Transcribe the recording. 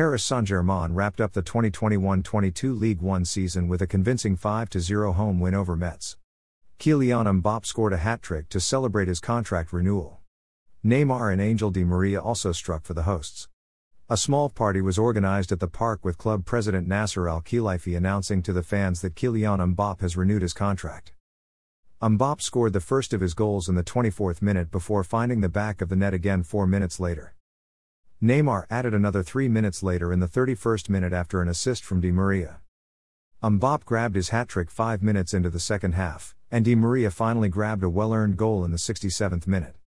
Paris Saint-Germain wrapped up the 2021-22 Ligue 1 season with a convincing 5-0 home win over Metz. Kylian Mbappé scored a hat-trick to celebrate his contract renewal. Neymar and Angel Di Maria also struck for the hosts. A small party was organized at the park with club president Nasser Al Khelaifi announcing to the fans that Kylian Mbappé has renewed his contract. Mbappé scored the first of his goals in the 24th minute before finding the back of the net again 4 minutes later. Neymar added another three minutes later in the 31st minute after an assist from Di Maria. Mbappé grabbed his hat trick five minutes into the second half, and Di Maria finally grabbed a well earned goal in the 67th minute.